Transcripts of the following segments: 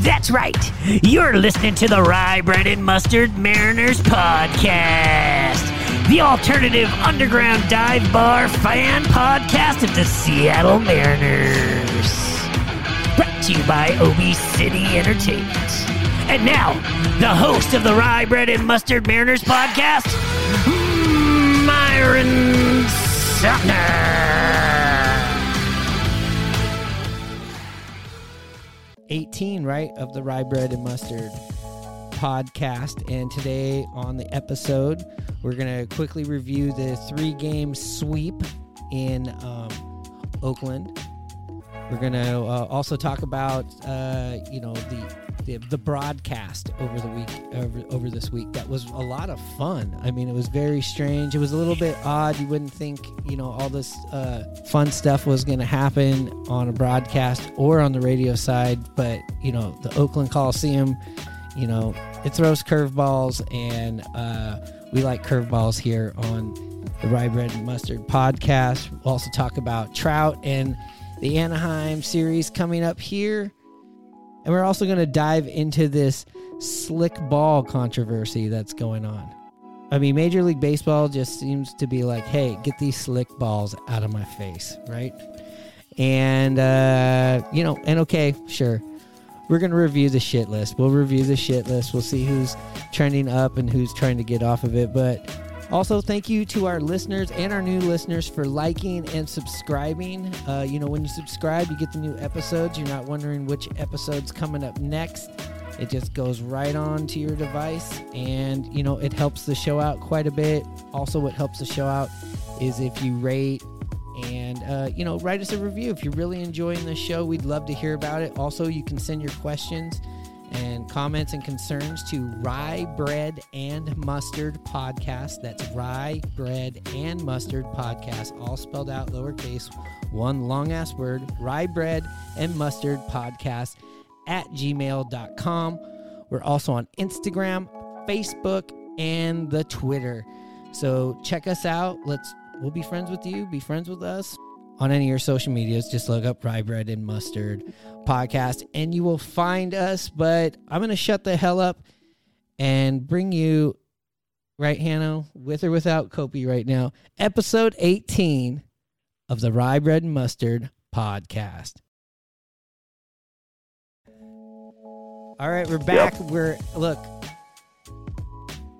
That's right. You're listening to the Rye Bread and Mustard Mariners podcast, the alternative underground dive bar fan podcast of the Seattle Mariners. Brought to you by OB City Entertainment. And now, the host of the Rye Bread and Mustard Mariners podcast, Myrone Sutner. 18, right, of the Rye Bread and Mustard podcast. And today on the episode, we're going to quickly review the three game sweep in um, Oakland. We're going to uh, also talk about, uh, you know, the, the broadcast over the week over, over this week. That was a lot of fun. I mean, it was very strange. It was a little bit odd. You wouldn't think, you know, all this uh, fun stuff was going to happen on a broadcast or on the radio side. But you know, the Oakland Coliseum, you know, it throws curveballs, and uh, we like curveballs here on the Rye Bread and Mustard podcast. We'll also talk about Trout and the Anaheim series coming up here. And we're also going to dive into this slick ball controversy that's going on. I mean, Major League Baseball just seems to be like, hey, get these slick balls out of my face, right? And, uh, you know, and okay, sure. We're going to review the shit list. We'll review the shit list. We'll see who's trending up and who's trying to get off of it. But also, thank you to our listeners and our new listeners for liking and subscribing. Uh, you know, when you subscribe, you get the new episodes. You're not wondering which episode's coming up next. It just goes right on to your device, and you know, it helps the show out quite a bit. Also, what helps the show out is if you rate and uh, you know, write us a review if you're really enjoying the show. We'd love to hear about it. Also, you can send your questions and comments and concerns to Rye Bread and Mustard Podcast. That's Rye Bread and Mustard Podcast, all spelled out lowercase, one long ass word, Rye Bread and Mustard Podcast at gmail.com. We're also on Instagram, Facebook, and the Twitter. So check us out. Let's we'll be friends with you, be friends with us on any of your social medias. Just look up Rye Bread and Mustard podcast and you will find us. But I'm going to shut the hell up and bring you, right, Hano, with or without Kopi right now, episode 18 of the Rye Bread and Mustard podcast. All right, we're back. Yep. We're, look,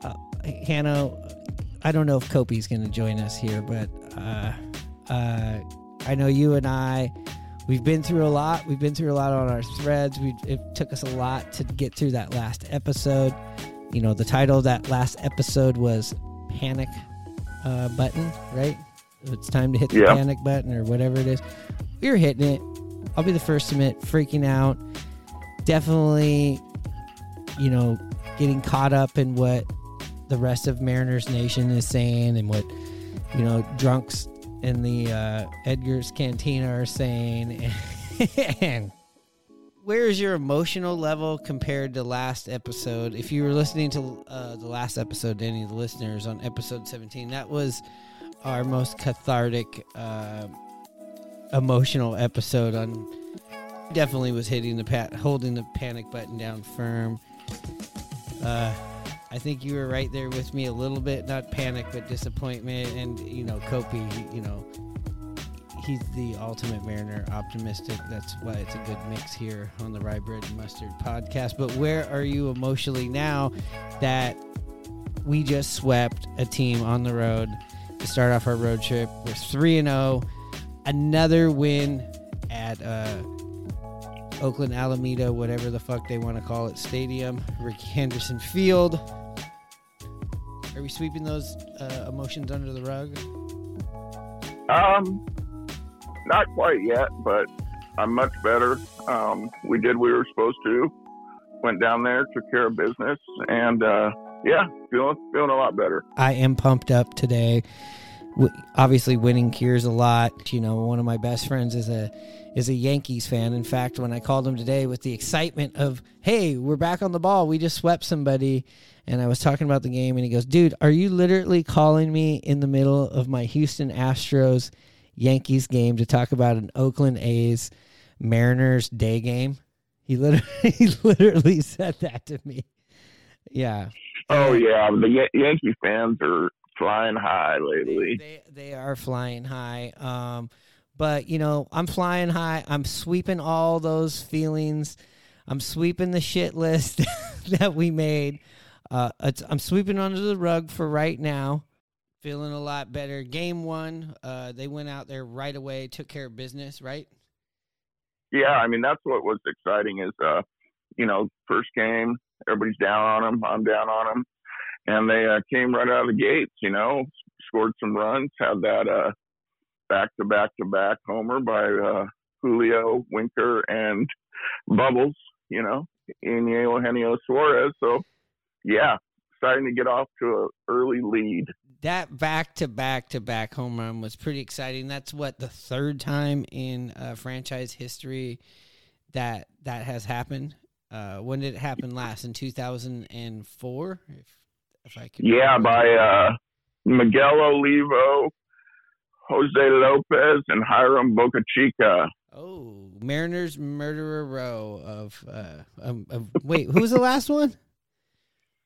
uh, Hano, I don't know if Kopi's going to join us here, but uh, uh, I know you and I, we've been through a lot. We've been through a lot on our threads. We it took us a lot to get through that last episode. You know, the title of that last episode was "Panic uh, Button," right? It's time to hit the yeah. panic button or whatever it is. We were hitting it. I'll be the first to admit, freaking out. Definitely, you know, getting caught up in what the rest of Mariners Nation is saying and what you know drunks in the uh, Edgar's Cantina are saying. and where's your emotional level compared to last episode? If you were listening to uh, the last episode, any of the listeners on episode 17, that was our most cathartic, uh, emotional episode. On definitely was hitting the pat, holding the panic button down firm. Uh, I think you were right there with me a little bit, not panic, but disappointment. And, you know, Kopi, you know, he's the ultimate mariner, optimistic. That's why it's a good mix here on the Rye Bread and Mustard podcast. But where are you emotionally now that we just swept a team on the road to start off our road trip. We're 3 and 0. Another win at uh, Oakland Alameda, whatever the fuck they want to call it, stadium, Rickey Henderson Field. Are we sweeping those uh, emotions under the rug? Um, not quite yet, but I'm much better. Um, we did what we were supposed to. Went down there, took care of business, and uh, yeah, feeling feeling a lot better. I am pumped up today. Obviously, winning cures a lot. You know, one of my best friends is a is a Yankees fan. In fact, when I called him today with the excitement of, "Hey, we're back on the ball. We just swept somebody," and I was talking about the game, and he goes, "Dude, are you literally calling me in the middle of my Houston Astros Yankees game to talk about an Oakland A's Mariners day game?" He literally, he literally said that to me. Yeah. Oh yeah, the Yankee fans are flying high they, lately. they, they are flying high. Um, but you know, I'm flying high. I'm sweeping all those feelings. I'm sweeping the shit list that we made. Uh, I'm sweeping under the rug for right now. Feeling a lot better. Game one, uh, they went out there right away, took care of business. Right? Yeah, I mean that's what was exciting is uh, you know, first game, everybody's down on them. I'm down on them, and they uh, came right out of the gates. You know, scored some runs, had that uh, back to back to back homer by uh, Julio Winker and Bubbles. You know, Inigo Eugenio Suarez. So, yeah, starting to get off to an early lead. that back to back to back home run was pretty exciting. That's what the third time in uh, franchise history that that has happened. Uh, when did it happen last? In two thousand and four, if if I could. Yeah, remember. by uh, Miguel Olivo, Jose Lopez, and Hiram Bocachica. Oh, Mariners murderer row of. Uh, um, of wait, who was the last one?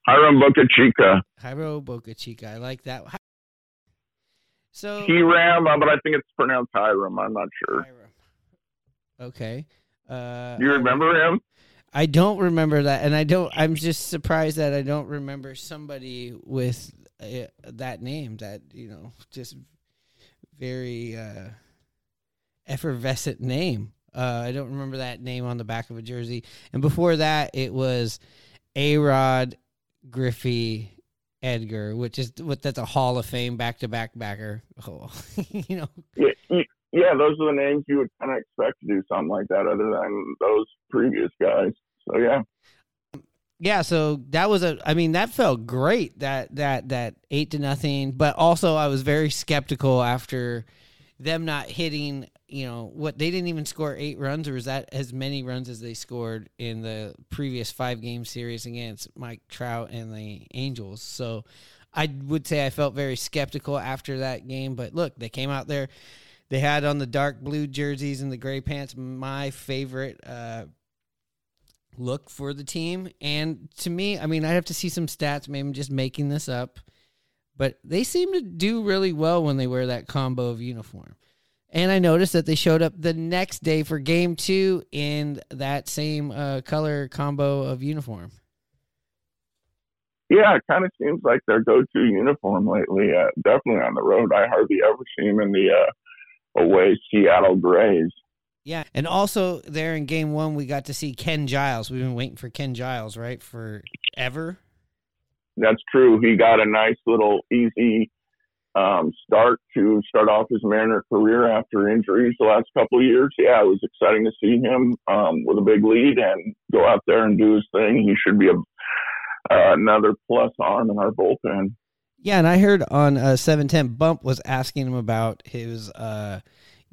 Hiram Bocachica. Hiram Boca Chica. I like that. So Hiram, uh, but I think it's pronounced Hiram. I'm not sure. Jairo. Okay. Uh, You I- remember him? I don't remember that, and I don't. I'm just surprised that I don't remember somebody with uh, that name. That you know, just very uh, effervescent name. Uh, I don't remember that name on the back of a jersey. And before that, it was A Rod, Griffey, Edgar, which is what that's a Hall of Fame back to back backer. Oh, you know, Yeah, yeah, those are the names you would kind of expect to do something like that, other than those previous guys. So yeah, yeah so that was a i mean that felt great that that that eight to nothing but also i was very skeptical after them not hitting you know what they didn't even score eight runs or was that as many runs as they scored in the previous five game series against mike trout and the angels. So i would say i felt very skeptical after that game but look they came out there. They had on the dark blue jerseys and the gray pants my favorite uh look for the team. And to me, I mean, I have to see some stats. Maybe I'm just making this up, but they seem to do really well when they wear that combo of uniform. And I noticed that they showed up the next day for game two in that same uh, color combo of uniform. yeah, it kind of seems like their go-to uniform lately. Uh, definitely on the road, I hardly ever see them in the uh, away Seattle Grays. Yeah. And also, there in game one, we got to see Ken Giles. We've been waiting for Ken Giles, right? Forever. That's true. He got a nice little easy um, start to start off his Mariner career after injuries the last couple of years. Yeah, it was exciting to see him um, with a big lead and go out there and do his thing. He should be a uh, another plus arm in our bullpen. Yeah, and I heard on uh, 710 Bump was asking him about his uh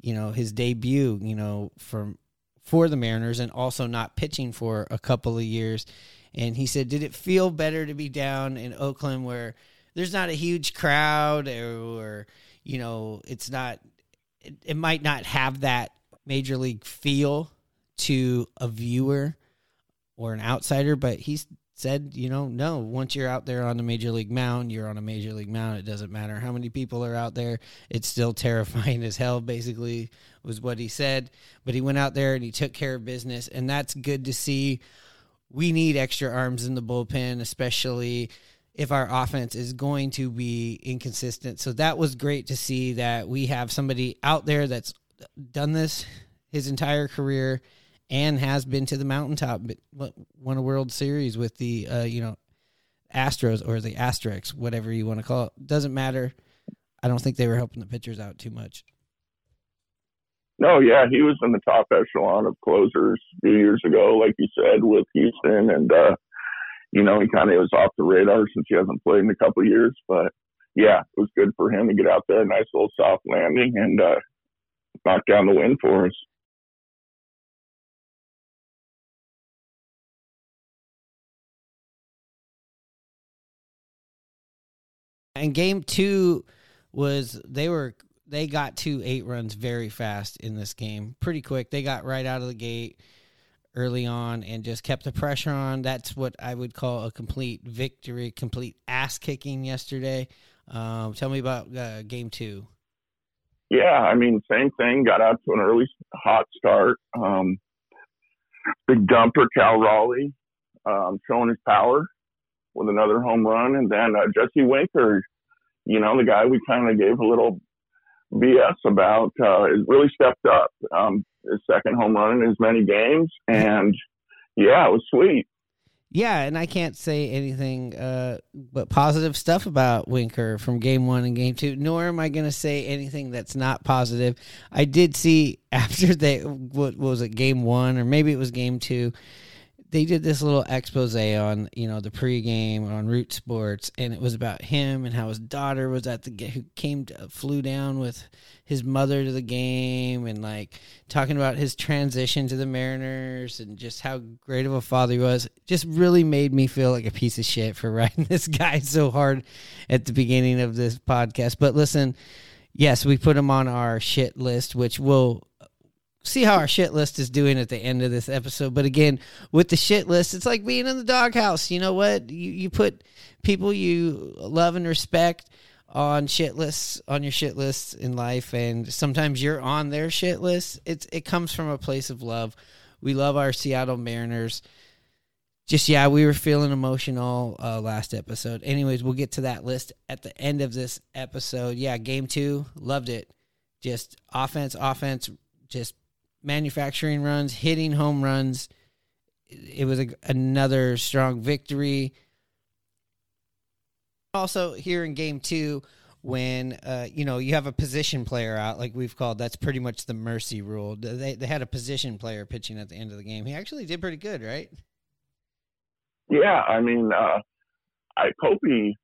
you know, his debut, you know, from for the Mariners and also not pitching for a couple of years. And he said, "Did it feel better to be down in Oakland where there's not a huge crowd or, or you know, it's not it, it might not have that major league feel to a viewer or an outsider, but he's said, you know, no, once you're out there on the major league mound, you're on a major league mound. It doesn't matter how many people are out there. It's still terrifying as hell, basically, was what he said. But he went out there and he took care of business, and that's good to see. We need extra arms in the bullpen, especially if our offense is going to be inconsistent. So that was great to see that we have somebody out there that's done this his entire career and has been to the mountaintop, won a World Series with the uh, you know Astros or the Asterix, whatever you want to call it. Doesn't matter. I don't think they were helping the pitchers out too much. No, yeah, he was in the top echelon of closers a few years ago, like you said, with Houston, and uh, you know he kind of was off the radar since he hasn't played in a couple years. But yeah, it And game two was they were they got to eight runs very fast in this game, pretty quick. They got right out of the gate early on and just kept the pressure on. That's what I would call a complete victory, complete ass kicking yesterday. Um, tell me about uh, game two. Yeah, I mean, same thing. Got out to an early hot start. Um, big dumper, Cal Raleigh, um, showing his power with another home run, and then uh, Jesse Winker, you know, the guy we kind of gave a little BS about, uh, really stepped up. Um, his second home run in as many games, and yeah, it was sweet. Yeah, and I can't say anything uh, but positive stuff about Winker from game one and game two. Nor am I going to say anything that's not positive. I did see after they what, what was it game one or maybe it was game two they did this little expose on you know the pregame on Root Sports, and it was about him and how his daughter was at the who came to, flew down with his mother to the game, and like talking about his transition to the Mariners and just how great of a father he was. Just really made me feel like a piece of shit for writing this guy so hard at the beginning of this podcast. But listen, yes, we put him on our shit list, which will see how our shit list is doing at the end of this episode. But again, with the shit list, it's like being in the doghouse. You know what? You you put people you love and respect on shit lists on your shit lists in life and sometimes you're on their shit list. It's it comes from a place of love. We love our Seattle Mariners. Just yeah, we were feeling emotional uh, last episode. Anyways, we'll get to that list at the end of this episode. Yeah, game two, loved it. Just offense, offense, just manufacturing runs, hitting home runs. It was a, another strong victory. Also, here in game two, when uh, you know you have a position player out, like we've called, that's pretty much the mercy rule. They they had a position player pitching at the end of the game. He actually did pretty good, right? Yeah, I mean, uh, I Kopi,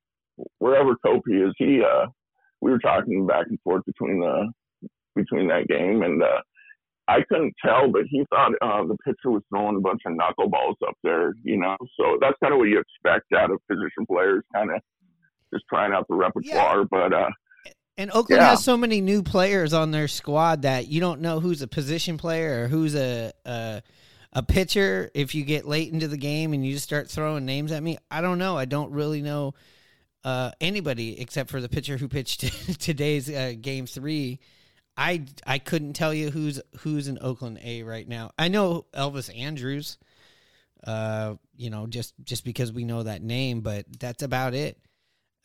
wherever Kopi is, he. Uh, we were talking back and forth between the between that game, and uh, I couldn't tell, but he thought uh, the pitcher was throwing a bunch of knuckleballs up there, you know. So that's kind of what you expect out of position players, kind of just trying out the repertoire. Yeah. But uh, and Oakland yeah. has so many new players on their squad that you don't know who's a position player or who's a, a a pitcher. If you get late into the game and you just start throwing names at me, I don't know. I don't really know uh, anybody except for the pitcher who pitched today's uh, game three I I couldn't tell you who's who's in Oakland A right now. I know Elvis Andrus, uh, you know, just just because we know that name, but that's about it.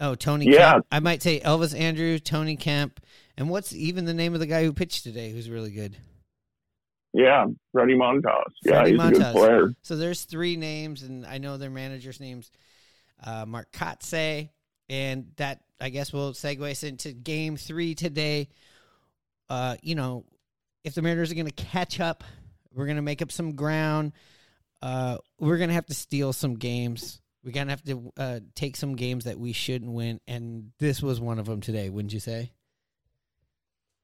Oh, Tony yeah. Kemp. I might say Elvis Andrus, Tony Kemp, and what's even the name of the guy who pitched today who's really good? Yeah, Frankie Montas. Yeah, he's Montas. a good player. So there's three names, and I know their managers' names. Uh, Mark Kotsay, and that I guess will segue us into Game Three today uh, you know, if the Mariners are going to catch up, we're going to make up some ground. Uh, we're going to have to steal some games. We're going to have to uh, take some games that we shouldn't win, and this was one of them today. Wouldn't you say?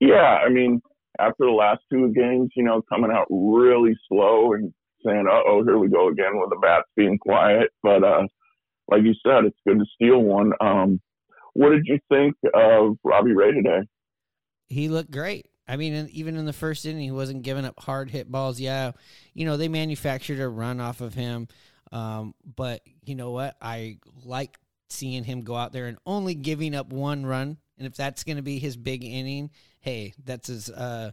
Yeah, I mean, after the last two games, you know, coming out really slow and saying, "Uh oh, here we go again," with the bats being quiet. But uh, like you said, it's good to steal one. Um, what did you think of Robbie Ray today? He looked great. I mean, even in the first inning, he wasn't giving up hard hit balls. Yeah, you know they manufactured a run off of him, um, but you know what? I like seeing him go out there and only giving up one run. And if that's going to be his big inning, hey, that's as uh,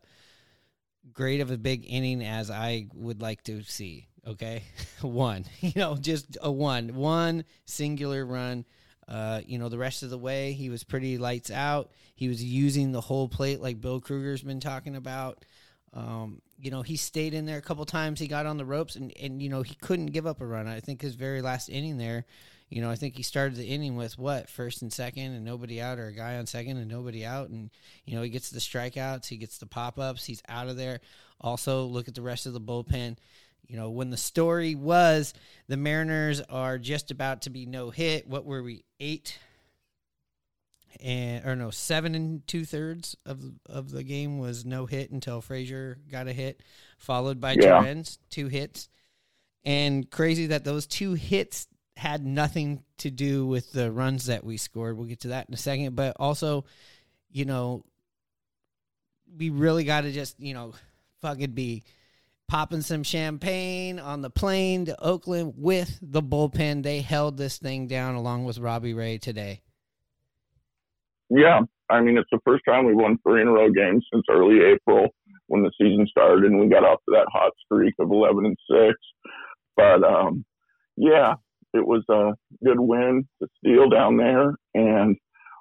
great of a big inning as I would like to see. Okay, one, you know, just a one, one singular run. Uh, you know, the rest of the way, he was pretty lights out. He was using the whole plate like Bill Krueger's been talking about. Um, you know, he stayed in there a couple times. He got on the ropes, and, and you know, he couldn't give up a run. I think his very last inning there, you know, I think he started the inning with what first and second, and nobody out, or a guy on second and nobody out, and you know, he gets the strikeouts, he gets the pop ups, he's out of there. Also, look at the rest of the bullpen. You know, when the story was the Mariners are just about to be no hit, what were we, eight? And or no, seven and two thirds of of the game was no hit until Frazier got a hit, followed by Yeah. Torrens, two hits. And crazy that those two hits had nothing to do with the runs that we scored. We'll get to that in a second. But also, you know, we really got to just, you know, fucking be popping some champagne on the plane to Oakland with the bullpen. They held this thing down along with Robbie Ray today. Yeah, I mean it's the first time we've won three in a row games since early April when the season started, and we got off to that hot streak of 11 and six. But um, yeah, it was a good win to steal down there, and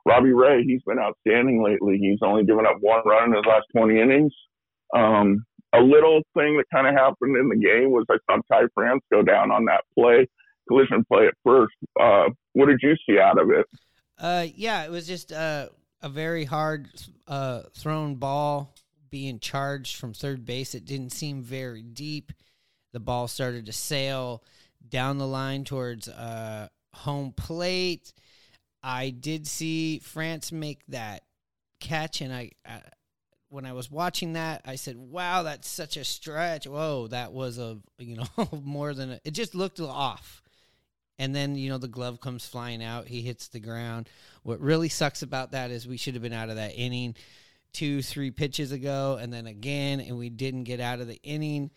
Robbie Ray, he's been outstanding lately. He's only given up one run in his last 20 innings. Um, a little thing that kind of happened in the game was I saw Ty France go down on that play, collision play at first. Uh, what did you see out of it? Uh, yeah, it was just uh, a very hard uh, thrown ball being charged from third base. It didn't seem very deep. The ball started to sail down the line towards uh, home plate. I did see France make that catch, and I, I when I was watching that, I said, "Wow, that's such a stretch." Whoa, that was a you know more than a, it just looked off. And then, you know, the glove comes flying out. He hits the ground. What really sucks about that is we should have been out of that inning two, three pitches ago, and then again, and we didn't get out of the inning.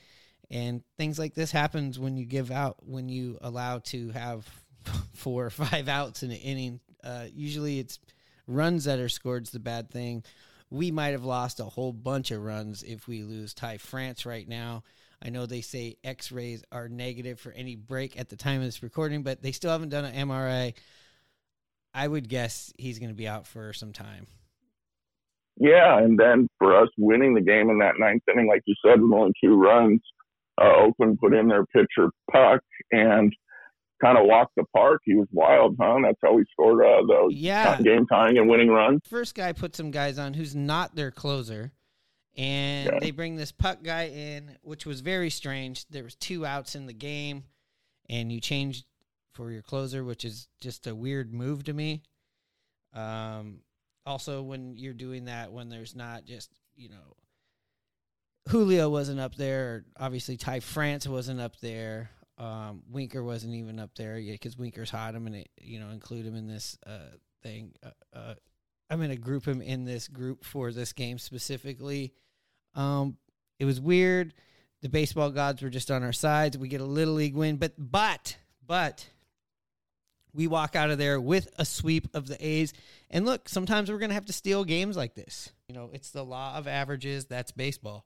And things like this happens when you give out, when you allow to have four or five outs in an inning. Uh, usually it's runs that are scored's the bad thing. We might have lost a whole bunch of runs if we lose Ty France right now. I know they say x rays are negative for any break at the time of this recording, but they still haven't done an MRI. I would guess he's going to be out for some time. Yeah, and then for us winning the game in that ninth inning, like you said, with only two runs, uh, Oakland put in their pitcher Puk and kind of walked the park. He was wild, huh? That's how he scored uh, those Yeah. game tying and winning runs. First guy put some guys on who's not their closer, and Yeah. they bring this Puk guy in, which was very strange. There was two outs in the game, and you changed for your closer, which is just a weird move to me. Um, also, when you're doing that, when there's not just you know, Julio wasn't up there. Obviously, Ty France wasn't up there. Um, Winker wasn't even up there yet because Winker's hot. I'm gonna you know include him in this uh, thing. Uh, uh, I'm gonna group him in this group for this game specifically. Um, it was weird. The baseball gods were just on our sides. We get a little league win, but but but we walk out of there with a sweep of the A's. And look, sometimes we're gonna have to steal games like this. You know, it's the law of averages. That's baseball.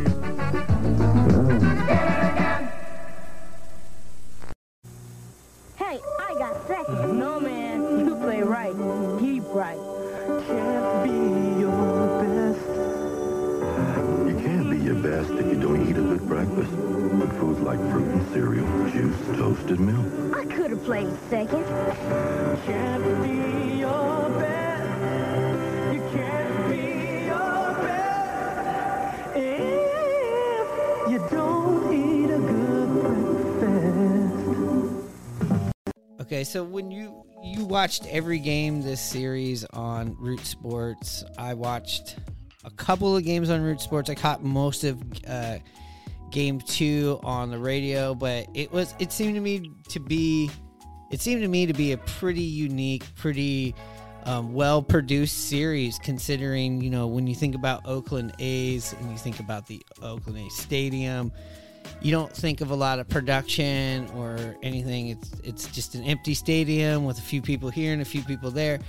So when you you watched every game this series on Root Sports, I watched a couple of games on Root Sports. I caught most of uh, game two on the radio, but it was it seemed to me to be it seemed to me to be a pretty unique, pretty um, well produced series. Considering you know when you think about Oakland A's and you think about the Oakland A's stadium, you don't think of a lot of production or anything. It's it's just an empty stadium with a few people here and a few people there.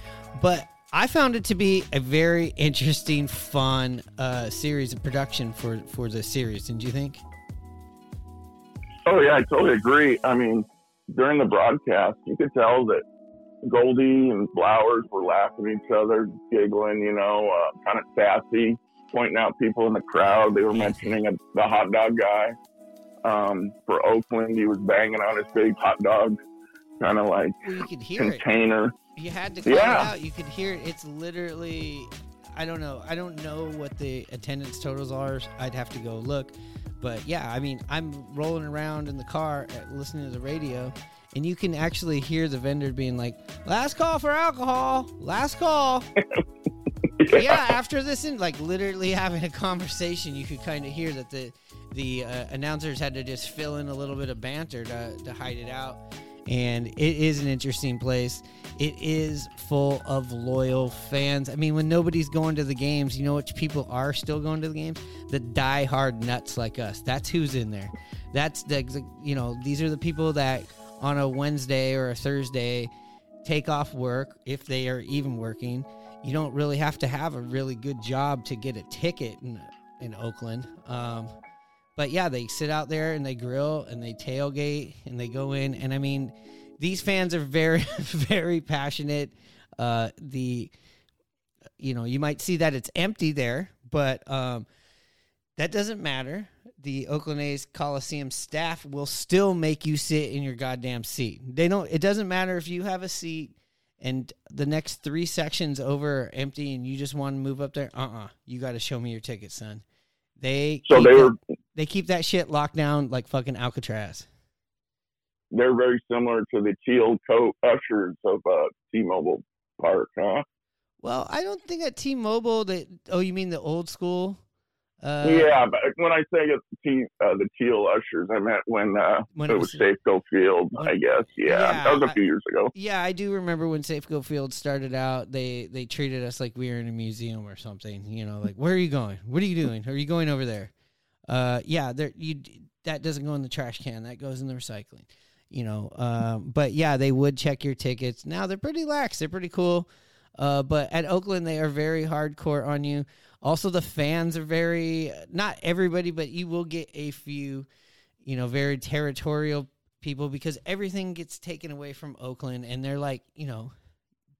But I found it to be a very interesting, fun uh, series of production for for the series. Didn't you think? Oh yeah, I totally agree. I mean, during the broadcast, you could tell that Goldie and Blowers were laughing at each other, giggling, you know, uh, kind of sassy, pointing out people in the crowd. They were mentioning a, the hot dog guy um, for Oakland. He was banging on his big hot dog, kind of like Well, you could hear it. container. You had to Yeah. out. You could hear it. It's literally, I don't know. I don't know what the attendance totals are. I'd have to go look. But yeah, I mean, I'm rolling around in the car uh, listening to the radio, and you can actually hear the vendor being like, "Last call for alcohol. Last call." yeah. after this, in like literally having a conversation, you could kind of hear that the the uh, announcers had to just fill in a little bit of banter to, to hide it out. And it is an interesting place. It is full of loyal fans. I mean, when nobody's going to the games, you know which people are still going to the games? The die-hard nuts like us. That's who's in there. That's the, you know, these are the people that on a Wednesday or a Thursday take off work if they are even working. You don't really have to have a really good job to get a ticket in in Oakland. Um, but yeah, they sit out there and they grill and they tailgate and they go in. And I mean, these fans are very, very passionate. Uh, the, you know, you might see that it's empty there, but um, that doesn't matter. The Oakland A's Coliseum staff will still make you sit in your goddamn seat. They don't. It doesn't matter if you have a seat and the next three sections over are empty and you just want to move up there. Uh uh You got to show me your ticket, son. They So they were they keep that shit locked down like fucking Alcatraz. they're very similar to the teal coat ushers of uh, T-Mobile Park, huh? Well, I don't think at T-Mobile that. Oh, you mean the old school? Uh, yeah, but when I say it's T, uh, the teal ushers, I meant when, uh, When it was was- Safeco Field, I guess. Yeah, Yeah, that was a I- few years ago. Yeah, I do remember when Safeco Field started out. They they treated us like we were in a museum or something. You know, like where are you going? What are you doing? Are you going over there? Uh, yeah, there you that doesn't go in the trash can. That goes in the recycling. You know, um, but yeah, they would check your tickets. Now they're pretty lax. They're pretty cool. Uh, but at Oakland, they are very hardcore on you. Also, the fans are very not everybody, but you will get a few, you know, very territorial people because everything gets taken away from Oakland, and they're like, you know,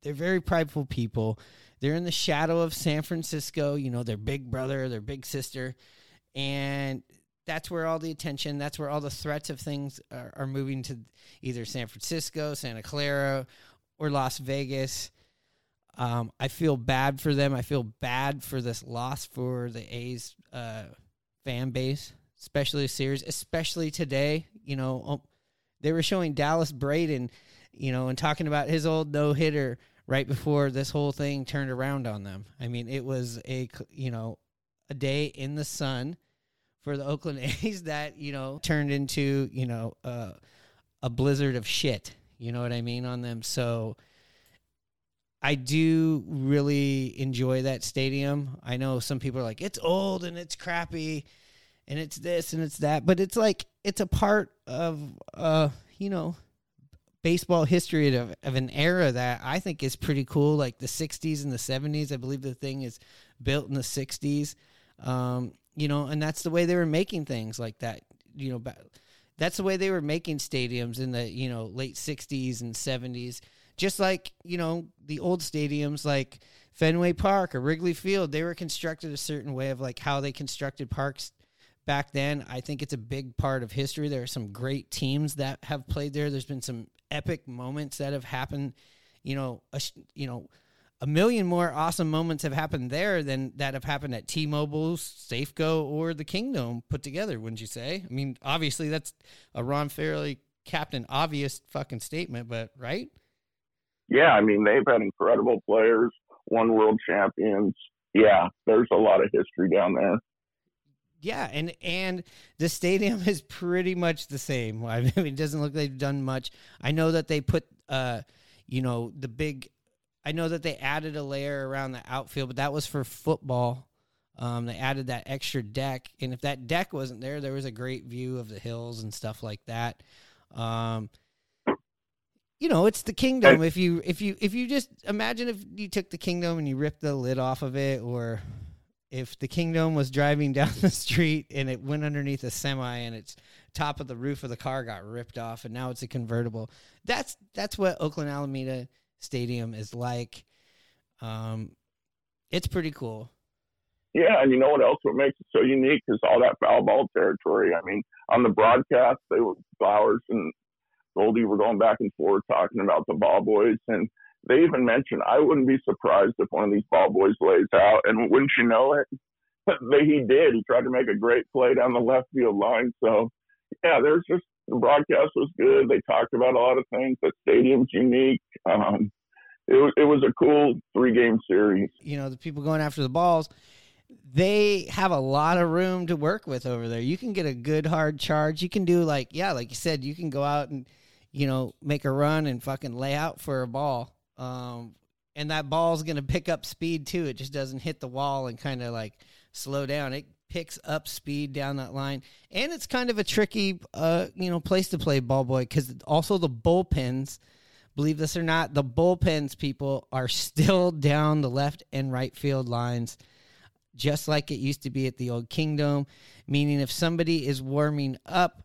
they're very prideful people. They're in the shadow of San Francisco. You know, their big brother, their big sister, and that's where all the attention, that's where all the threats of things are, are moving to either San Francisco, Santa Clara, or Las Vegas. Um, I feel bad for them. I feel bad for this loss for the A's uh, fan base, especially series, especially today. You know, um, they were showing Dallas Braden, you know, and talking about his old no hitter right before this whole thing turned around on them. I mean, it was a you know a day in the sun for the Oakland A's that you know turned into you know uh, a blizzard of shit. You know what I mean on them. So I do really enjoy that stadium. I know some people are like, it's old and it's crappy and it's this and it's that, but it's like it's a part of uh, you know, baseball history of, of an era that I think is pretty cool, like the '60s and the '70s. I believe the thing is built in the '60s, um, you know, and that's the way they were making things like that. You know, that's the way they were making stadiums in the you know late '60s and '70s. Just like you know the old stadiums, like Fenway Park or Wrigley Field, they were constructed a certain way of like how they constructed parks back then. I think it's a big part of history. There are some great teams that have played there. There's been some epic moments that have happened. You know, a, you know, a million more awesome moments have happened there than that have happened at T-Mobile, Safeco, or the Kingdom put together. Wouldn't you say? I mean, obviously that's a Ron Fairly captain obvious fucking statement, but right? Yeah, I mean they've had incredible players, won world champions. Yeah, there's a lot of history down there. Yeah, and and the stadium is pretty much the same. I mean, it doesn't look like they've done much. I know that they put, uh, you know, the big I know that they added a layer around the outfield, but that was for football. Um, they added that extra deck, and if that deck wasn't there, there was a great view of the hills and stuff like that. Um, you know, it's the kingdom. If you if you if you just imagine if you took the kingdom and you ripped the lid off of it, or if the kingdom was driving down the street and it went underneath a semi and its top of the roof of the car got ripped off and now it's a convertible. That's that's what Oakland Alameda Stadium is like. Um, it's pretty cool. Yeah, and you know what else? What makes it so unique is all that foul ball territory. I mean, on the broadcast, they were Blowers and Goldie were going back and forth talking about the ball boys, and they even mentioned I wouldn't be surprised if one of these ball boys lays out, and wouldn't you know it? he did. He tried to make a great play down the left field line. So, yeah, there's just the broadcast was good. They talked about a lot of things. The stadium's unique. Um, it was it was a cool three game series. You know, the people going after the balls, they have a lot of room to work with over there. You can get a good hard charge. You can do like yeah, like you said, you can go out and you know make a run and fucking lay out for a ball. Um, and that ball's gonna pick up speed too. It just doesn't hit the wall and kind of like slow down. It picks up speed down that line, and it's kind of a tricky, uh, you know, place to play ball boy because also the bullpens. Believe this or not, the bullpens people are still down the left and right field lines, just like it used to be at the old Kingdom. Meaning, if somebody is warming up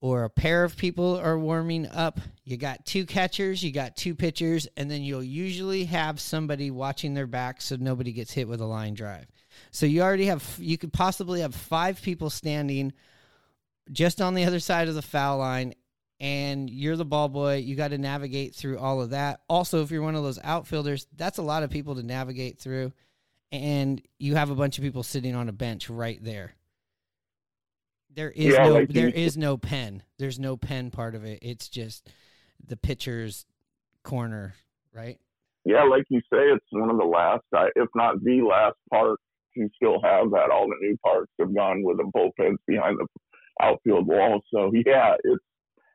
or a pair of people are warming up, you got two catchers, you got two pitchers, and then you'll usually have somebody watching their back so nobody gets hit with a line drive. So you already have, you could possibly have five people standing just on the other side of the foul line, and you're the ball boy. You got to navigate through all of that. Also, if you're one of those outfielders, that's a lot of people to navigate through, and you have a bunch of people sitting on a bench right there. There is Yeah, no like there is no pen. There's no pen part of it. It's just the pitcher's corner, right? Yeah, like you say, it's one of the last, if not the last park to still have that. All the new parks have gone with the bullpens behind the outfield wall. So yeah, it's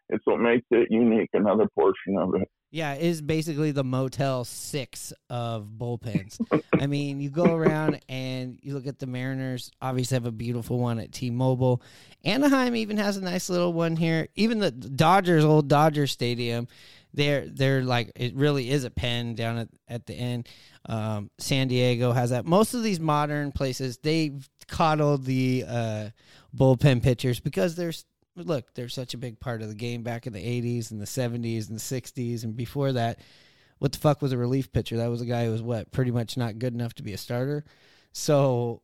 it's what makes it unique. Another portion of it. Yeah, it is basically the Motel Six of bullpens. I mean, you go around and you look at the Mariners. Obviously, have a beautiful one at T-Mobile. Anaheim even has a nice little one here. Even the Dodgers, old Dodger Stadium, they're they're like it really is a pen down at, at the end. Um, San Diego has that. Most of these modern places they've coddled the uh, bullpen pitchers because there's look they're such a big part of the game back in the 80s and the 70s and the 60s and before that. What the fuck was a relief pitcher? That was a guy who was what pretty much not good enough to be a starter. So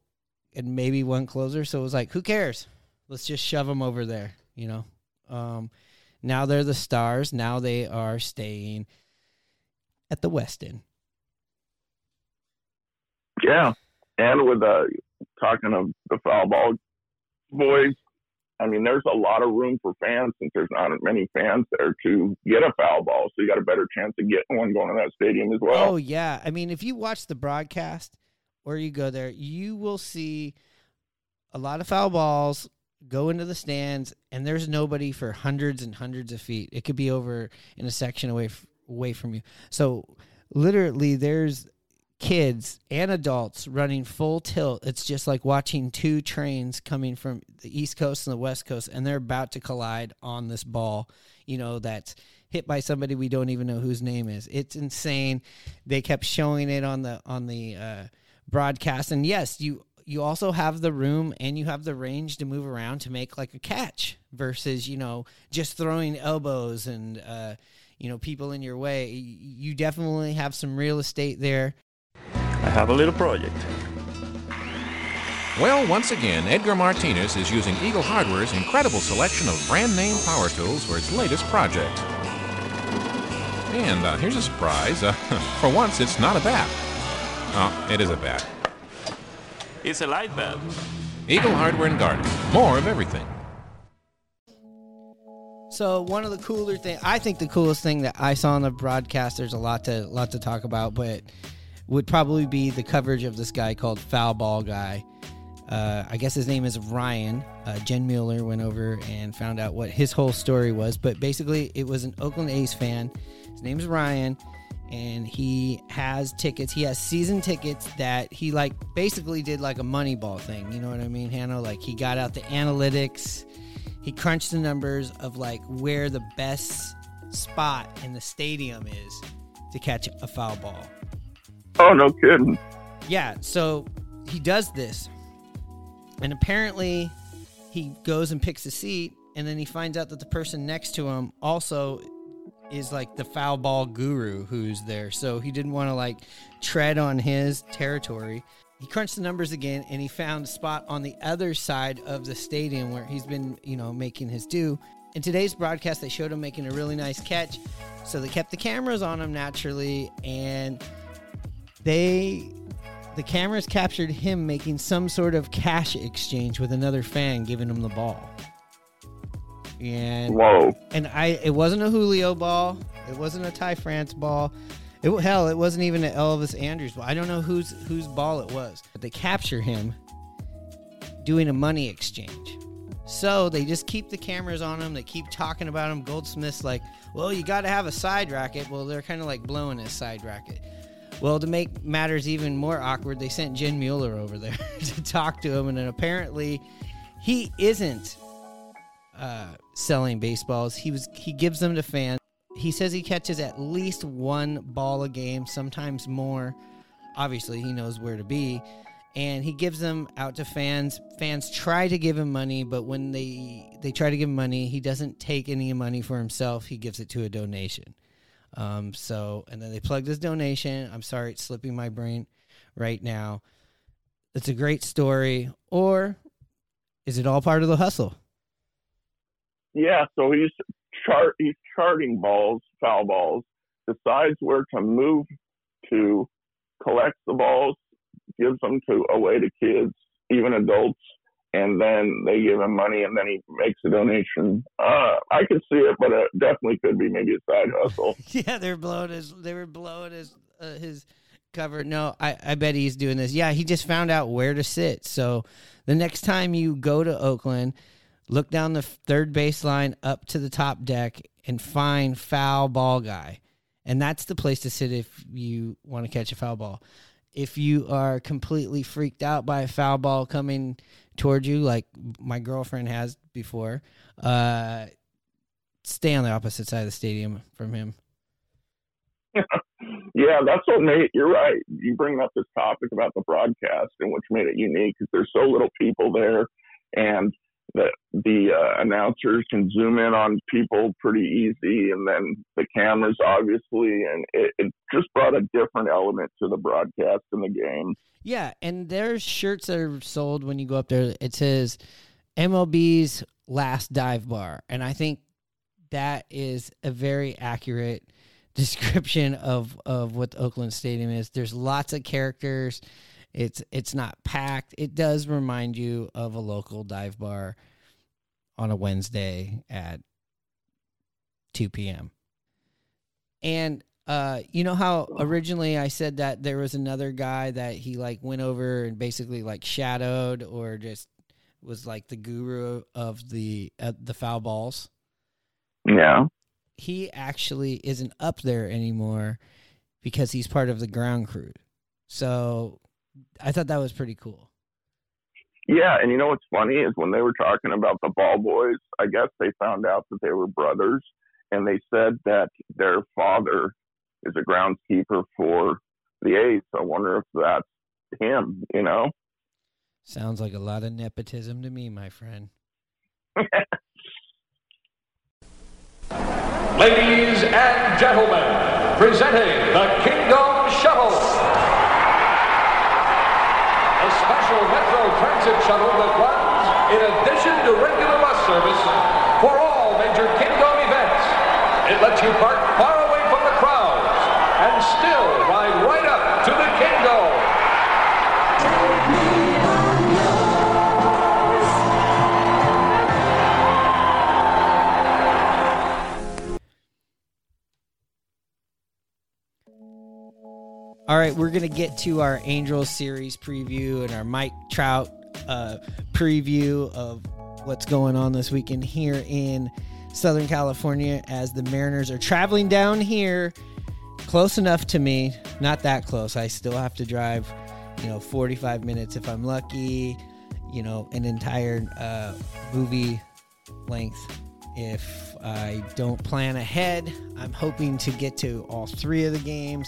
and maybe one closer. So it was like who cares? Let's just shove them over there you know? Um, now they're the stars now they are staying at the westin Yeah, and with uh, talking of the foul ball boys, I mean, there's a lot of room for fans since there's not many fans there to get a foul ball. So you got a better chance of getting one going to that stadium as well. Oh yeah, I mean, if you watch the broadcast or you go there, you will see a lot of foul balls go into the stands, and there's nobody for hundreds and hundreds of feet. It could be over in a section away f- away from you. So literally, there's kids and adults running full tilt. It's just like watching two trains coming from the East Coast and the West Coast, and they're about to collide on this ball, you know, that's hit by somebody we don't even know whose name is. It's insane. They kept showing it on the on the uh, broadcast, and yes, you you also have the room and you have the range to move around to make like a catch versus you know just throwing elbows and uh, you know people in your way. You definitely have some real estate there. I have a little project. Well, once again, Edgar Martinez is using Eagle Hardware's incredible selection of brand name power tools for its latest project. And uh, here's a surprise. Uh, for once, it's not a bat. Oh, it is a bat. It's a light bulb. Eagle Hardware and Garden. More of everything. So one of the cooler thing, I think the coolest thing that I saw on the broadcast. There's a lot to lot to talk about, but would probably be the coverage of this guy called Foul Ball Guy. Uh, I guess his name is Ryan. Uh, Jen Mueller went over and found out what his whole story was. But basically, it was an Oakland A's fan. His name's Ryan, and he has tickets. He has season tickets that he like basically did like a Moneyball thing. You know what I mean, Hano? Like he got out the analytics, he crunched the numbers of like where the best spot in the stadium is to catch a foul ball. Oh, no kidding. Yeah, so he does this. And apparently he goes and picks a seat and then he finds out that the person next to him also is like the foul ball guru who's there. So he didn't want to like tread on his territory. He crunched the numbers again and he found a spot on the other side of the stadium where he's been, you know, making his due. In today's broadcast, they showed him making a really nice catch. So they kept the cameras on him naturally and they the cameras captured him making some sort of cash exchange with another fan giving him the ball. And Whoa. and I it wasn't a Julio ball, it wasn't a Ty France ball. It hell, it wasn't even an Elvis Andrus ball. I don't know whose whose ball it was, but they capture him doing a money exchange. So they just keep the cameras on him. They keep talking about him. Goldsmith's like, well, you got to have a side racket. Well, they're kind of like blowing his side racket. Well, to make matters even more awkward, they sent Jen Mueller over there to talk to him, and then apparently he isn't uh, selling baseballs. He was he gives them to fans. He says he catches at least one ball a game, sometimes more. Obviously, he knows where to be, and he gives them out to fans. Fans try to give him money, but when they they try to give him money, he doesn't take any money for himself. He gives it to a donation. Um, so, and then they plugged his donation. I'm sorry, it's slipping my brain right now. It's a great story, or is it all part of the hustle? Yeah, so he's chart he's charting balls, foul balls, decides where to move to, collects the balls, gives them to away to kids, even adults, and then they give him money, and then he makes a donation. Uh, I could see it, but it definitely could be maybe a side hustle. yeah, they're blowing his. They were blowing his uh, his cover. No, I I bet he's doing this. Yeah, he just found out where to sit. So the next time you go to Oakland, look down the third baseline up to the top deck and find foul ball guy, and that's the place to sit if you want to catch a foul ball. If you are completely freaked out by a foul ball coming toward you, like my girlfriend has before, uh, stay on the opposite side of the stadium from him. yeah, that's what made you're right. You bring up this topic about the broadcast and which made it unique because there's so little people there, and the the uh, announcers can zoom in on people pretty easy, and then the cameras obviously, and it, it just brought a different element to the broadcast and the game. Yeah, and there's shirts that are sold when you go up there. It says MLB's last dive bar, and I think that is a very accurate description of of what the Oakland Stadium is. There's lots of characters. It's it's not packed. It does remind you of a local dive bar on a Wednesday at 2 p.m. And uh, you know how originally I said that there was another guy that he like went over and basically like shadowed or just was like the guru of the uh, the foul balls. Yeah. He actually isn't up there anymore because he's part of the ground crew. So I thought that was pretty cool. Yeah, and you know what's funny is when they were talking about the ball boys, I guess they found out that they were brothers, and they said that their father is a groundskeeper for the A's. I wonder if that's him. You know? Sounds like a lot of nepotism to me, my friend. Ladies and gentlemen, presenting the Kingdom Shuttle. A special Metro Transit shuttle that runs in addition to regular bus service for all major Kingdom events. It lets you park far we're gonna get to our Angels series preview and our Mike Trout uh, preview of what's going on this weekend here in Southern California as the Mariners are traveling down here. close enough to me, not that close. I still have to drive, you know, 45 minutes if I'm lucky, you know, an entire uh, movie length. If I don't plan ahead, I'm hoping to get to all three of the games.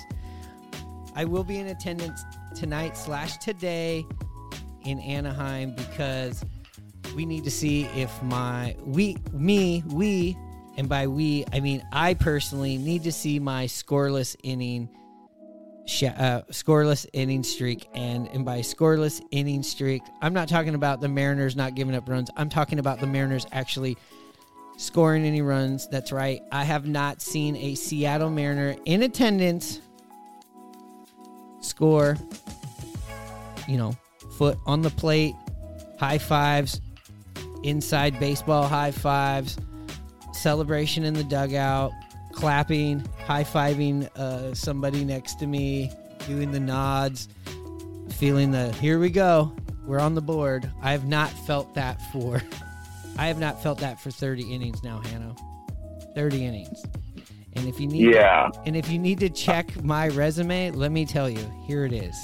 I will be in attendance tonight slash today in Anaheim because we need to see if my we me we and by we I mean I personally need to see my scoreless inning uh, scoreless inning streak. And and by scoreless inning streak I'm not talking about the Mariners not giving up runs. I'm talking about the Mariners actually scoring any runs. That's right. I have not seen a Seattle Mariner in attendance score you know foot on the plate high fives inside baseball high fives, celebration in the dugout, clapping, high fiving uh, somebody next to me, doing the nods, feeling the here we go, we're on the board. I have not felt that for, I have not felt that for 30 innings now, Hano. 30 innings. And if you need, Yeah. and if you need to check my resume, let me tell you, here it is.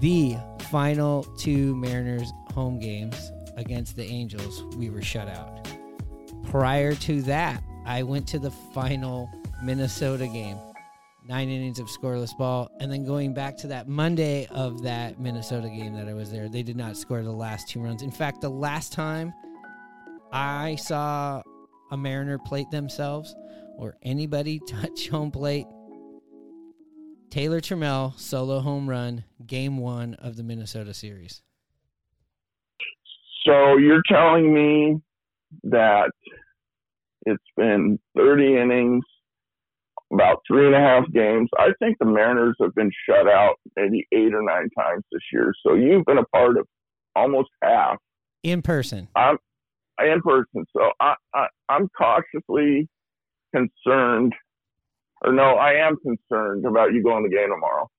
The final two Mariners home games against the Angels, we were shut out. Prior to that, I went to the final Minnesota game, nine innings of scoreless ball. And then going back to that Monday of that Minnesota game that I was there, they did not score the last two runs. In fact, the last time I saw a Mariner plate themselves or anybody touch home plate, Taylor Trammell solo home run, game one of the Minnesota series. So you're telling me that it's been 30 innings, about three and a half games. I think the Mariners have been shut out maybe eight or nine times this year. So you've been a part of almost half. In person. I'm in person. So I, I I'm cautiously concerned, or no, I am concerned about you going to game tomorrow.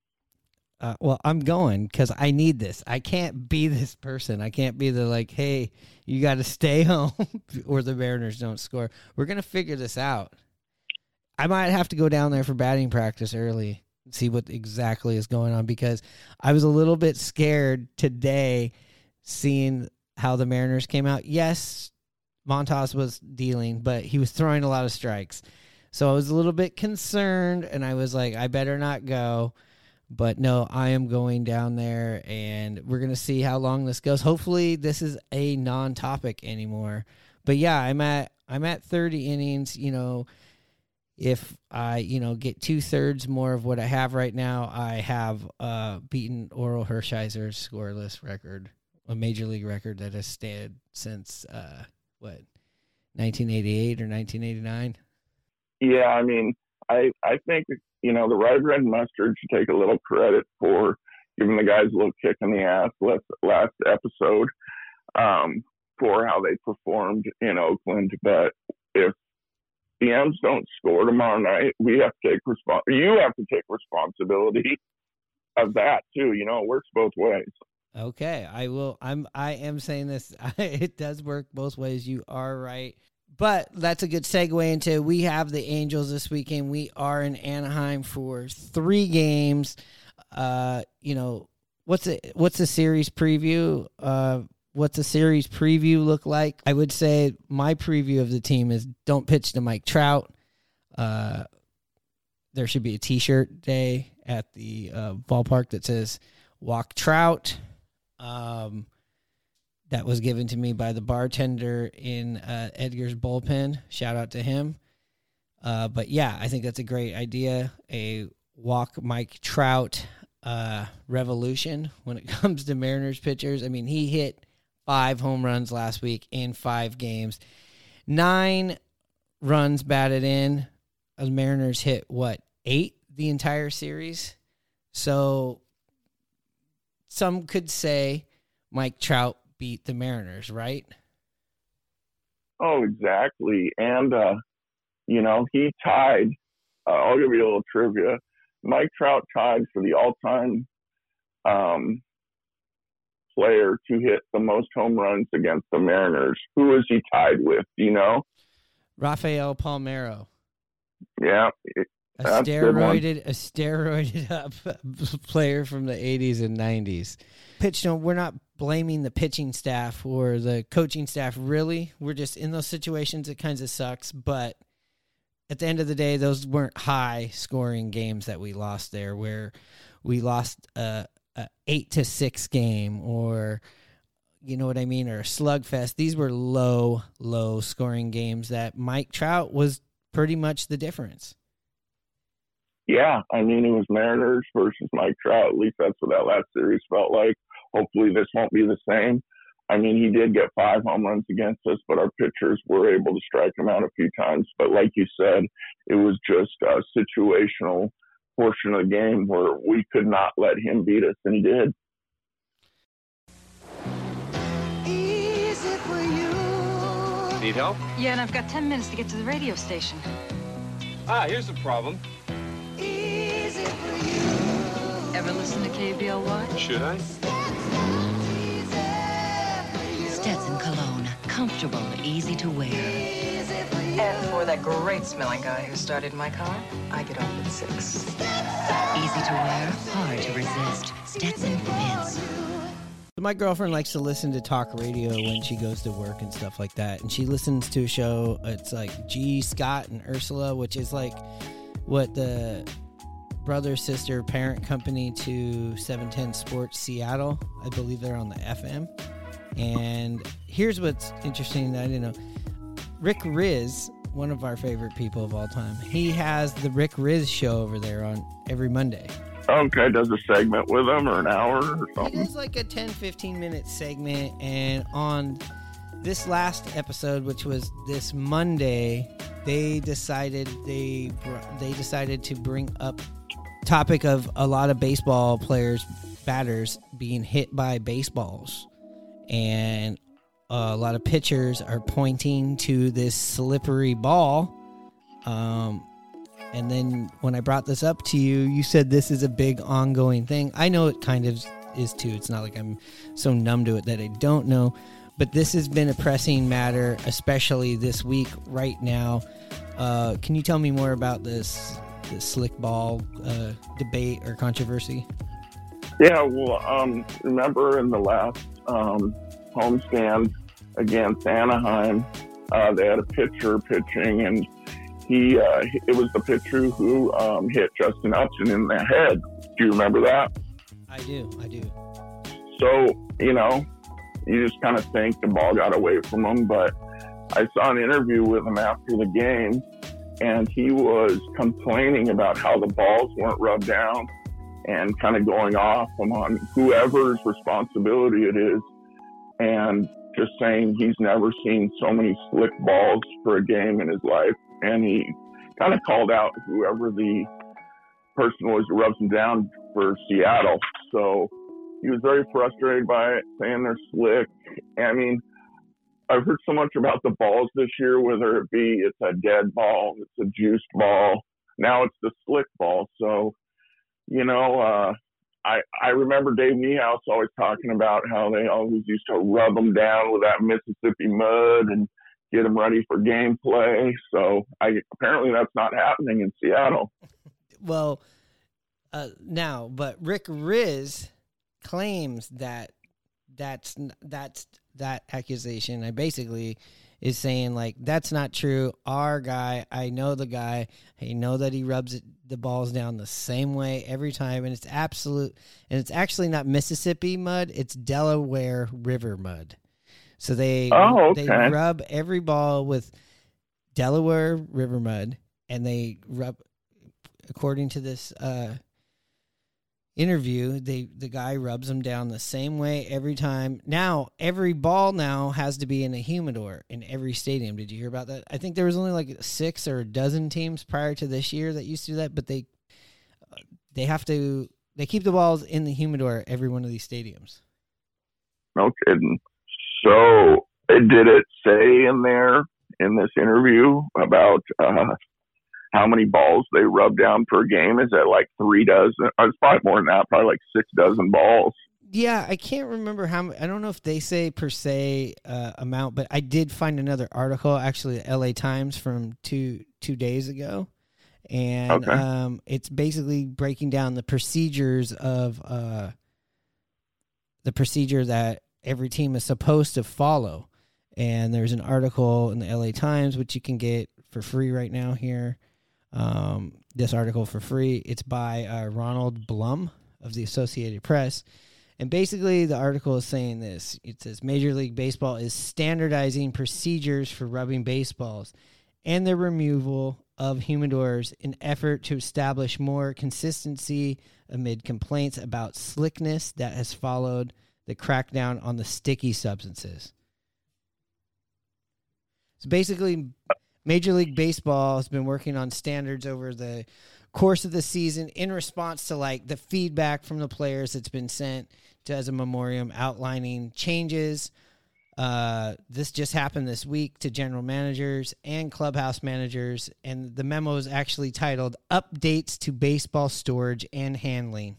Uh, well, I'm going because I need this. I can't be this person. I can't be the like, hey, you got to stay home or the Mariners don't score. We're gonna figure this out. I might have to go down there for batting practice early, and see what exactly is going on because I was a little bit scared today, seeing how the Mariners came out. Yes, Montas was dealing, but he was throwing a lot of strikes, so I was a little bit concerned, and I was like, I better not go. But no, I am going down there and we're going to see how long this goes. Hopefully this is a non-topic anymore. But yeah, I'm at I'm at 30 innings, you know, if I, you know, get two thirds more of what I have right now, I have uh beaten Orel Hershiser's scoreless record, a major league record that has stayed since uh what 1988 or 1989. Yeah, I mean, I I think you know the Bread and Mustard should take a little credit for giving the guys a little kick in the ass last last episode um, for how they performed in Oakland. But if the M's don't score tomorrow night, we have to take respons. You have to take responsibility of that too. You know, it works both ways. Okay, I will. I'm. I am saying this. it does work both ways. You are right. But that's a good segue into we have the Angels this weekend. We are in Anaheim for three games. Uh, you know what's a what's the series preview? Uh, what's the series preview look like? I would say my preview of the team is don't pitch to Mike Trout. Uh, there should be a T-shirt day at the uh, ballpark that says "Walk Trout." Um, that was given to me by the bartender in uh, Edgar's bullpen. Shout out to him. Uh, but yeah, I think that's a great idea. A walk Mike Trout uh, revolution when it comes to Mariners pitchers. I mean, he hit five home runs last week in five games, nine runs batted in. The Mariners hit what eight the entire series. So some could say Mike Trout beat the Mariners, right? Oh, exactly. And, uh, you know, he tied, uh, I'll give you a little trivia. Mike Trout tied for the all time um, player to hit the most home runs against the Mariners. Who is he tied with? Do you know? Rafael Palmeiro. Yeah. A That's a good one. steroided, a steroided up player from the '80s and '90s. Pitch. No, we're not blaming the pitching staff or the coaching staff. Really, we're just in those situations. It kind of sucks, but at the end of the day, those weren't high scoring games that we lost there, where we lost a, a eight to six game or you know what I mean, or a slugfest. These were low, low scoring games that Mike Trout was pretty much the difference. Yeah, I mean it was Mariners versus Mike Trout. At least that's what that last series felt like. Hopefully this won't be the same. I mean, he did get five home runs against us, but our pitchers were able to strike him out a few times. But like you said, it was just a situational portion of the game where we could not let him beat us, and he did. Easy for you. Need help? Yeah, and I've got 10 minutes to get to the radio station. Ah, here's the problem. Easy for you. Ever listen to KBLY? Should I? Stetson Cologne. Comfortable, easy to wear. And for that great smelling guy who started my car, I get off at 6. Easy to wear, hard to resist. Stetson fits. My girlfriend likes to listen to talk radio when she goes to work and stuff like that. And she listens to a show, it's like G. Scott and Ursula, which is like what the brother, sister, parent company to 710 Sports Seattle. I believe they're on the FM. And here's what's interesting that I didn't know. Rick Rizzs, one of our favorite people of all time, he has the Rick Rizzs show over there on every Monday. Okay, does a segment with him or an hour or It something. is like a 10 15 minute segment. And on this last episode, which was this Monday, they decided they they decided to bring up topic of a lot of baseball players, batters being hit by baseballs, and a lot of pitchers are pointing to this slippery ball. Um, and then when I brought this up to you, you said this is a big ongoing thing. I know it kind of is too. It's not like I'm so numb to it that I don't know. But this has been a pressing matter, especially this week, right now. Uh, can you tell me more about this, this slick ball uh, debate or controversy? Yeah, well, um, remember in the last um, homestand against Anaheim, uh, they had a pitcher pitching, and he uh, it was the pitcher who um, hit Justin Upton in the head. Do you remember that? I do. I do. So you know, you just kind of think the ball got away from him, but I saw an interview with him after the game, and he was complaining about how the balls weren't rubbed down and kind of going off on whoever's responsibility it is, and just saying he's never seen so many slick balls for a game in his life, and he kind of called out whoever the person was who rubs him down for Seattle. So he was very frustrated by it, saying they're slick. I mean, I've heard so much about the balls this year, whether it be it's a dead ball, it's a juiced ball, now it's the slick ball. So, you know, uh, I I remember Dave Niehaus always talking about how they always used to rub them down with that Mississippi mud and get them ready for gameplay. So I apparently that's not happening in Seattle. Well, uh, now, but Rick Rizzs claims that that's that's that accusation. I basically is saying like that's not true. Our guy, I know the guy. I know that he rubs it, the balls down the same way every time, and it's absolute. And it's actually not Mississippi mud; it's Delaware River mud. So they Oh, they rub every ball with Delaware River mud, and they rub according to this uh, interview, they the guy rubs them down the same way every time. Now every ball now has to be in a humidor in every stadium. Did you hear about that? I think there was only like six or a dozen teams prior to this year that used to do that, but they they have to they keep the balls in the humidor at every one of these stadiums. No kidding. So uh, did it say in there in this interview about uh, how many balls they rub down per game? Is that like three dozen? uh, It's probably more than that. Probably like six dozen balls. Yeah, I can't remember how. I don't know if they say per se uh, amount, but I did find another article, actually, the L.A. Times from two two days ago, and Okay. um, it's basically breaking down the procedures of uh, the procedure that every team is supposed to follow. And there's an article in the LA Times which you can get for free right now here. Um, this article for free. It's by uh, Ronald Blum of the Associated Press. And basically, the article is saying this it says Major League Baseball is standardizing procedures for rubbing baseballs and the removal of humidors in effort to establish more consistency amid complaints about slickness that has followed the crackdown on the sticky substances. So basically, Major League Baseball has been working on standards over the course of the season in response to like the feedback from the players that's been sent to as a memoriam outlining changes. Uh, this just happened this week to general managers and clubhouse managers, and the memo is actually titled "Updates to Baseball Storage and Handling."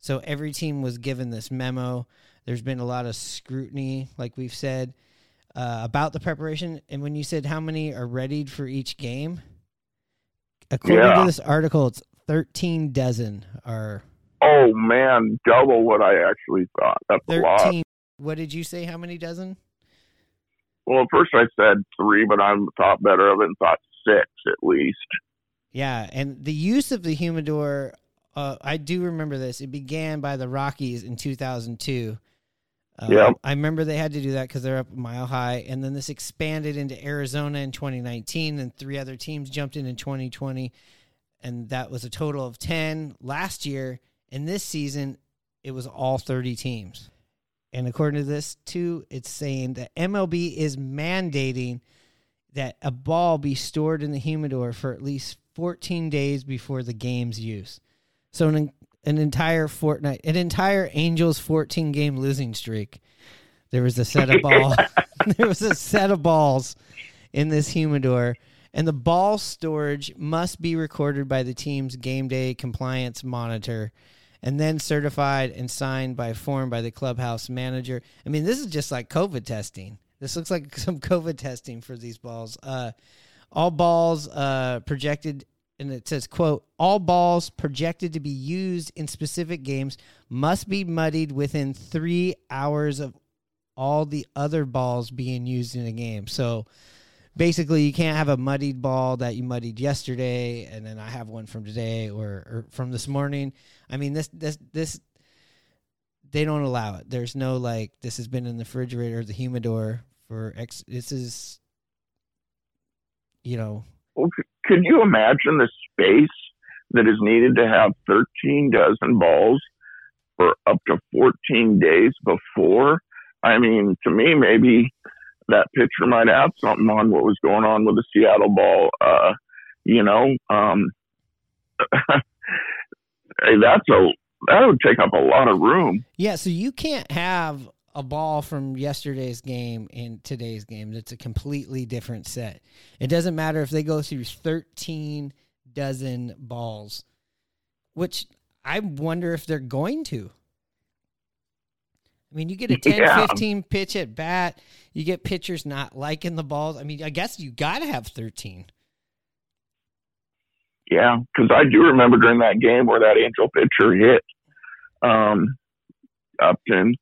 So every team was given this memo. There's been a lot of scrutiny, like we've said, uh, about the preparation. And when you said how many are readied for each game, according Yeah. to this article, it's 13 dozen are Oh man, double what I actually thought. That's a lot. What did you say? How many dozen? Well, at first I said three, but I thought better of it and thought six at least. Yeah, and the use of the humidor, uh, I do remember this. It began by the Rockies in 2002. Uh, Yep. I remember they had to do that because they're up a mile high, and then this expanded into Arizona in 2019, and three other teams jumped in in 2020, and that was a total of 10 last year. And this season, it was all 30 teams. And according to this, too, it's saying that MLB is mandating that a ball be stored in the humidor for at least 14 days before the game's use. So an an entire fortnight, an entire Angels 14 game losing streak. There was a set of ball. there was a set of balls in this humidor, and the ball storage must be recorded by the team's game day compliance monitor, and then certified and signed by form by the clubhouse manager. I mean, this is just like COVID testing. This looks like some COVID testing for these balls. Uh, all balls uh, projected, and it says, "quote All balls projected to be used in specific games must be muddied within three hours of all the other balls being used in a game." So basically, you can't have a muddied ball that you muddied yesterday, and then I have one from today or, or from this morning. I mean, this this this they don't allow it. There's no like this has been in the refrigerator, or the humidor for X. This is, you know, Well, c- could you imagine the space that is needed to have 13 dozen balls for up to 14 days before? I mean, to me, maybe that picture might have something on what was going on with the Seattle ball. Uh, you know, um, hey, that's a that would take up a lot of room. yeah. So you can't have a ball from yesterday's game in today's game. That's a completely different set. It doesn't matter if they go through thirteen dozen balls, which I wonder if they're going to. I mean, you get a 10, Yeah. 15 pitch at bat. You get pitchers not liking the balls. I mean, I guess you got to have 13. Yeah, because I do remember during that game where that Angel pitcher hit um, Upton,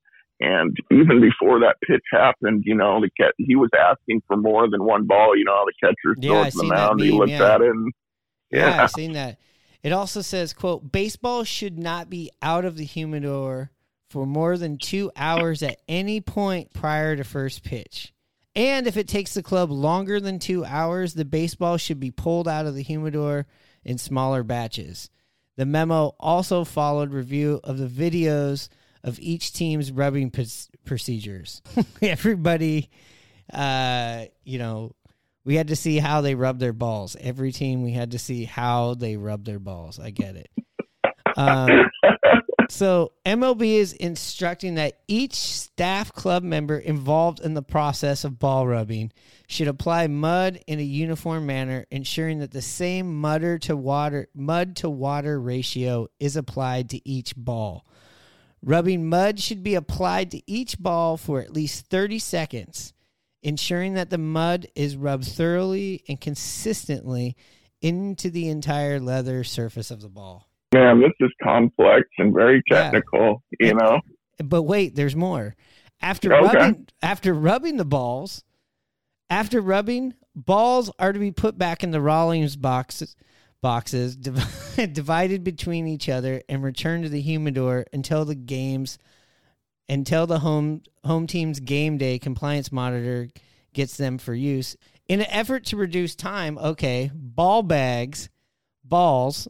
and even before that pitch happened, you know, the cat he was asking for more than one ball. You know, how the catcher's Yeah, to the mound. he meme, looks yeah. at it, and Yeah, yeah, I've seen that. It also says, quote, baseball should not be out of the humidor for more than two hours at any point prior to first pitch. And if it takes the club longer than two hours, the baseball should be pulled out of the humidor in smaller batches. The memo also followed review of the videos of each team's rubbing p- procedures. Everybody, uh, you know, we had to see how they rub their balls. Every team, we had to see how they rub their balls. I get it. Um, so MLB is instructing that each staff club member involved in the process of ball rubbing should apply mud in a uniform manner, ensuring that the same mudder to water mud to water ratio is applied to each ball. Rubbing mud should be applied to each ball for at least 30 seconds, ensuring that the mud is rubbed thoroughly and consistently into the entire leather surface of the ball. Man, this is complex and very Yeah. technical. You know. But wait, there's more. After Okay. rubbing after rubbing the balls, after rubbing, balls are to be put back in the Rawlings boxes boxes div- divided between each other and returned to the humidor until the games until the home home team's game day compliance monitor gets them for use. In an effort to reduce time, okay, ball bags, balls,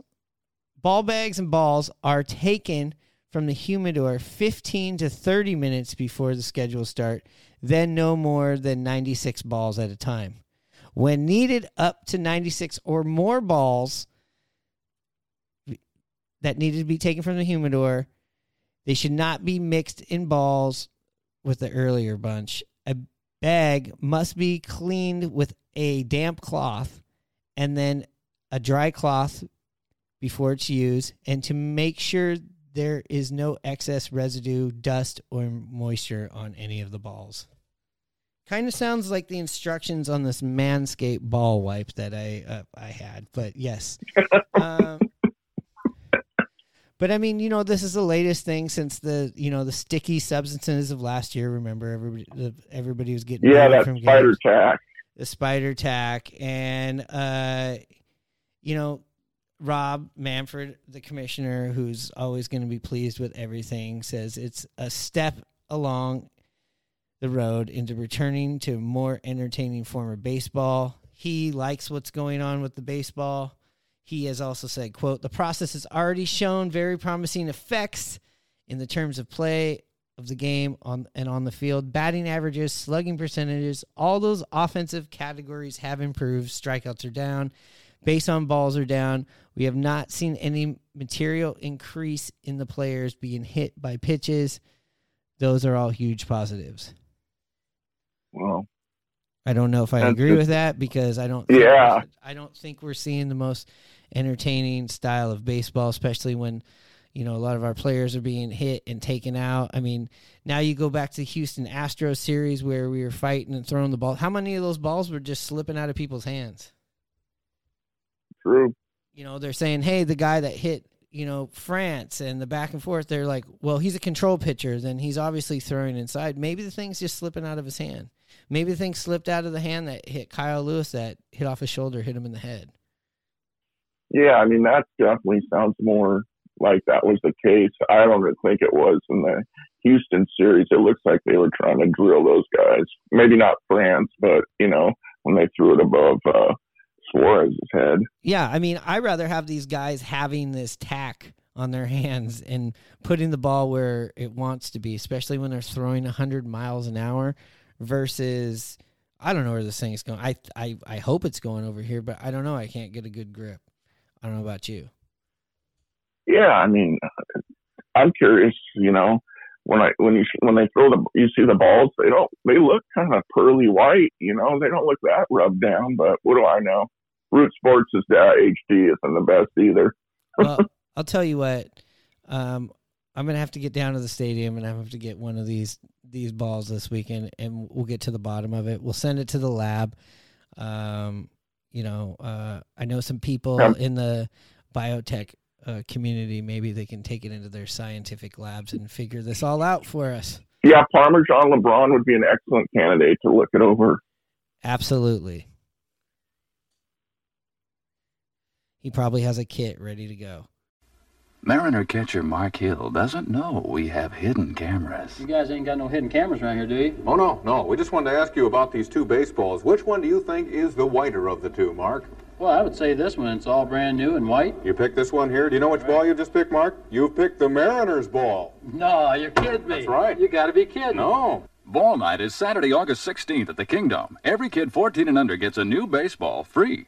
ball bags and balls are taken from the humidor 15 to 30 minutes before the schedule start, then no more than 96 balls at a time. When needed, up to 96 or more balls that needed to be taken from the humidor, they should not be mixed in balls with the earlier bunch. A bag must be cleaned with a damp cloth and then a dry cloth before it's used and to make sure there is no excess residue, dust, or moisture on any of the balls. Kind of sounds like the instructions on this Manscaped ball wipe that I uh, I had, but yes. um, but I mean, you know, this is the latest thing since the you know the sticky substances of last year. Remember, everybody the, everybody was getting Yeah, that from spider games. tack. the spider tack, and uh, you know, Rob Manfred, the commissioner, who's always going to be pleased with everything, says it's a step along the road into returning to a more entertaining form of baseball. He likes what's going on with the baseball. He has also said, quote, the process has already shown very promising effects in the terms of play of the game on and on the field. Batting averages, slugging percentages, all those offensive categories have improved. Strikeouts are down. Base on balls are down. We have not seen any material increase in the players being hit by pitches. Those are all huge positives. Well, I don't know if I agree just- with that because I don't. think Yeah. we're- I don't think we're seeing the most entertaining style of baseball, especially when you know a lot of our players are being hit and taken out. I mean, now you go back to the Houston Astros series where we were fighting and throwing the ball. How many of those balls were just slipping out of people's hands? True. You know, they're saying, "Hey, the guy that hit." You know, France and the back and forth, they're like, well, he's a control pitcher. Then he's obviously throwing inside. Maybe the thing's just slipping out of his hand. Maybe the thing slipped out of the hand that hit Kyle Lewis that hit off his shoulder, hit him in the head. Yeah, I mean that definitely sounds more like that was the case. I don't think it was in the Houston series. It looks like they were trying to drill those guys. Maybe not France, but you know when they threw it above uh, Suarez's head. Yeah, I mean, I rather have these guys having this tack on their hands and putting the ball where it wants to be, especially when they're throwing 100 miles an hour versus I don't know where this thing is going. I I I hope it's going over here, but I don't know. I can't get a good grip. I don't know about you. Yeah, I mean, I'm curious. You know, when I when you when they throw the you see the balls, they don't they look kind of pearly white. You know, they don't look that rubbed down. But what do I know? Root Sports is uh, HD isn't the best either. well, I'll tell you what. Um, I'm gonna have to get down to the stadium and I have to get one of these these balls this weekend, and we'll get to the bottom of it. We'll send it to the lab. Um, you know, uh, I know some people in the biotech uh, community. Maybe they can take it into their scientific labs and figure this all out for us. Yeah, Parmesan LeBron would be an excellent candidate to look it over. Absolutely. He probably has a kit ready to go. Mariner catcher Mark Hill doesn't know we have hidden cameras. You guys ain't got no hidden cameras around here, do you? Oh, no, no. We just wanted to ask you about these two baseballs. Which one do you think is the whiter of the two, Mark? Well, I would say this one. It's all brand new and white. You picked this one here. Do you know which ball you just picked, Mark? You picked the Mariners ball. No, you're kidding me. That's right. You gotta be kidding. No. Ball night is Saturday, August 16th at the Kingdom. Every kid 14 and under gets a new baseball free.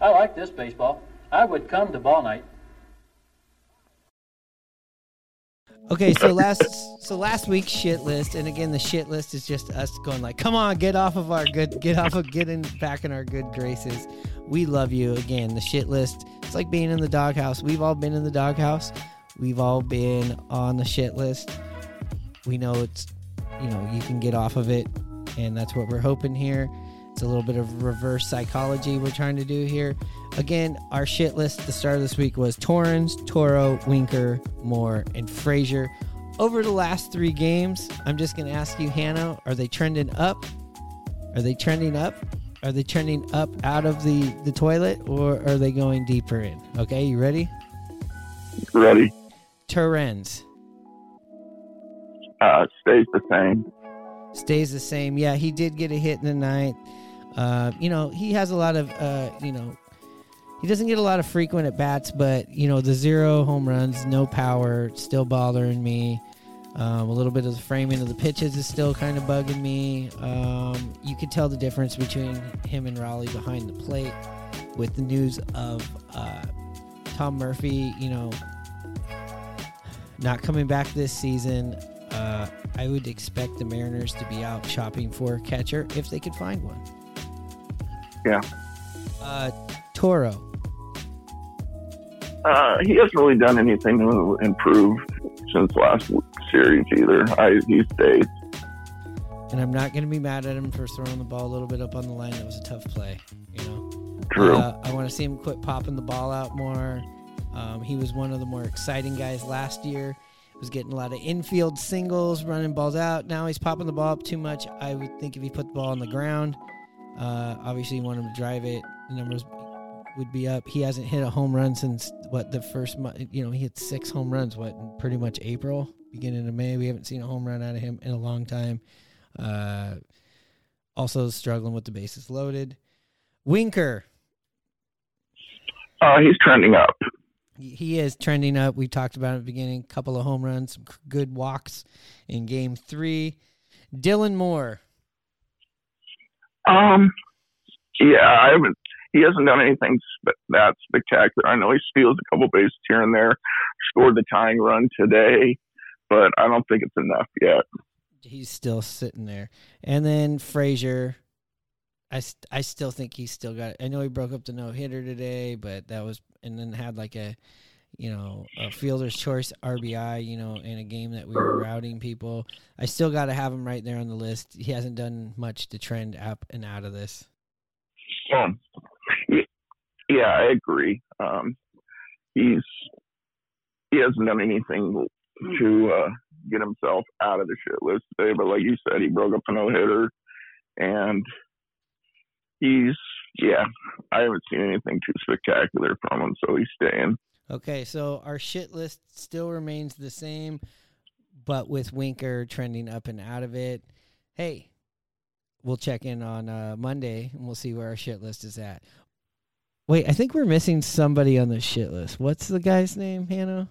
I like this baseball. I would come to ball night. Okay, so last so last week's shit list, and again the shit list is just us going like, come on, get off of our good, get off of getting back in our good graces. We love you. Again, the shit list. It's like being in the doghouse. We've all been in the doghouse. We've all been on the shit list. We know it's, you know, you can get off of it, and that's what we're hoping here. It's a little bit of reverse psychology we're trying to do here. Again, our shit list at the start of this week was Torrens, Toro, Winker, Moore, and Frazier. Over the last three games, I'm just going to ask you, Hano, are they trending up? Are they trending up? Are they trending up out of the, the toilet or are they going deeper in? Okay, you ready? Ready? Torrens Uh, stays the same. stays the same. Yeah, he did get a hit in the ninth. Uh, you know, he has a lot of, uh, you know, he doesn't get a lot of frequent at bats, but you know, the zero home runs, no power, still bothering me. Um, a little bit of the framing of the pitches is still kind of bugging me. Um, you could tell the difference between him and Raleigh behind the plate with the news of uh, Tom Murphy, you know, not coming back this season. Uh, I would expect the Mariners to be out shopping for a catcher if they could find one. Yeah. Uh, Toro. Uh, he hasn't really done anything to improve since last series either. I, he stays. And I'm not going to be mad at him for throwing the ball a little bit up on the line. That was a tough play, you know. True. Uh, I want to see him quit popping the ball out more. Um, he was one of the more exciting guys last year. Was getting a lot of infield singles, running balls out. Now he's popping the ball up too much. I would think if he put the ball on the ground, uh, obviously you want him to drive it. The numbers would be up. He hasn't hit a home run since what the first month. You know, he hit six home runs. What in pretty much April, beginning of May. We haven't seen a home run out of him in a long time. Uh, also struggling with the bases loaded. Winker, Uh, he's trending up. he is trending up. We talked about it at the beginning. couple of home runs, some good walks in game three. Dylan Moore. Um, yeah, I haven't. He hasn't done anything spe- that spectacular. I know he steals a couple bases here and there. Scored the tying run today, but I don't think it's enough yet. He's still sitting there. And then Frazier. I, st- I still think he's still got it. I know he broke up the no hitter today, but that was and then had like a you know a fielder's choice RBI. You know in a game that we were routing people. I still got to have him right there on the list. He hasn't done much to trend up and out of this. Um, yeah, I agree. Um, he's he hasn't done anything to uh, get himself out of the shit list today. But like you said, he broke up a no hitter, and he's yeah. I haven't seen anything too spectacular from him, so he's staying. Okay, so our shit list still remains the same, but with Winker trending up and out of it. Hey, we'll check in on uh, Monday and we'll see where our shit list is at. Wait, I think we're missing somebody on the shit list. What's the guy's name, Hano?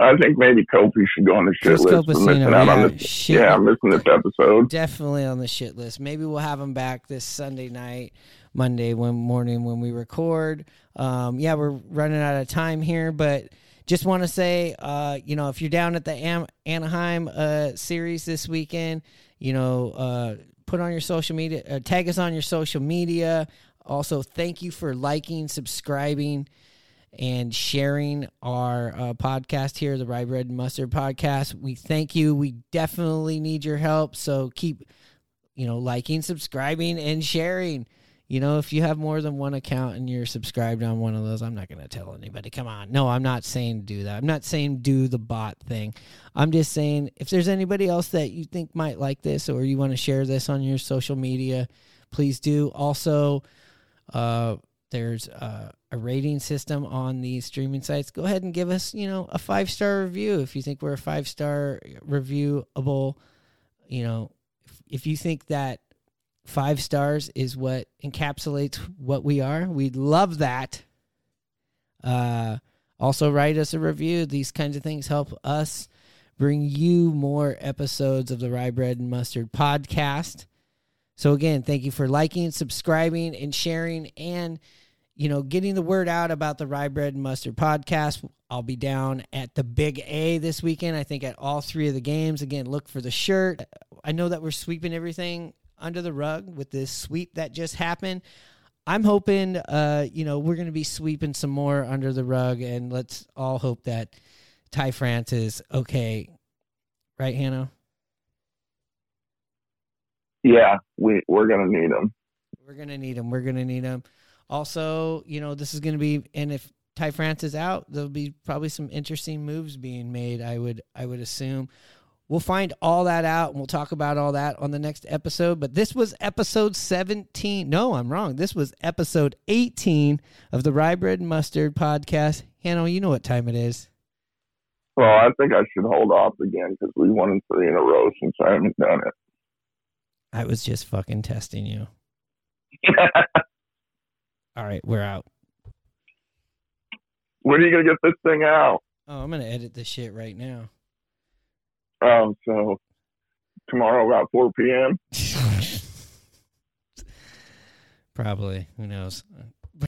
I think maybe Kofi should go on the shit Chris list. Copacino, out on yeah, this. shit. Yeah, I'm missing this episode. Definitely on the shit list. Maybe we'll have him back this Sunday night, Monday when morning when we record. Um, yeah, we're running out of time here, but just want to say, uh, you know, if you're down at the Am- Anaheim uh, series this weekend, you know, uh, put on your social media, uh, tag us on your social media. Also, thank you for liking, subscribing, and sharing our uh, podcast here, the Rye Bread and Mustard Podcast. We thank you. We definitely need your help. So keep, you know, liking, subscribing, and sharing. You know, if you have more than one account and you're subscribed on one of those, I'm not going to tell anybody. Come on. No, I'm not saying do that. I'm not saying do the bot thing. I'm just saying if there's anybody else that you think might like this or you want to share this on your social media, please do. Also, uh, there's uh, a rating system on these streaming sites. Go ahead and give us, you know, a five star review if you think we're a five star reviewable. You know, if, if you think that five stars is what encapsulates what we are, we'd love that. Uh, also, write us a review. These kinds of things help us bring you more episodes of the Rye Bread and Mustard podcast. So again, thank you for liking, subscribing, and sharing, and you know, getting the word out about the Rye Bread and Mustard podcast. I'll be down at the Big A this weekend. I think at all three of the games. Again, look for the shirt. I know that we're sweeping everything under the rug with this sweep that just happened. I'm hoping, uh, you know, we're going to be sweeping some more under the rug, and let's all hope that Ty France is okay. Right, Hano? Yeah, we we're gonna need them. We're gonna need them. We're gonna need them. Also, you know, this is going to be, and if Ty France is out, there'll be probably some interesting moves being made. I would, I would assume. We'll find all that out and we'll talk about all that on the next episode. But this was episode 17. No, I'm wrong. This was episode 18 of the Rye Bread and Mustard podcast. Hano, you know what time it is. Well, I think I should hold off again because we won three in a row since I haven't done it. I was just fucking testing you. all right, we're out. when are you gonna get this thing out? Oh, I'm going to edit this shit right now. Um, so tomorrow about 4 p.m. Probably. Who knows?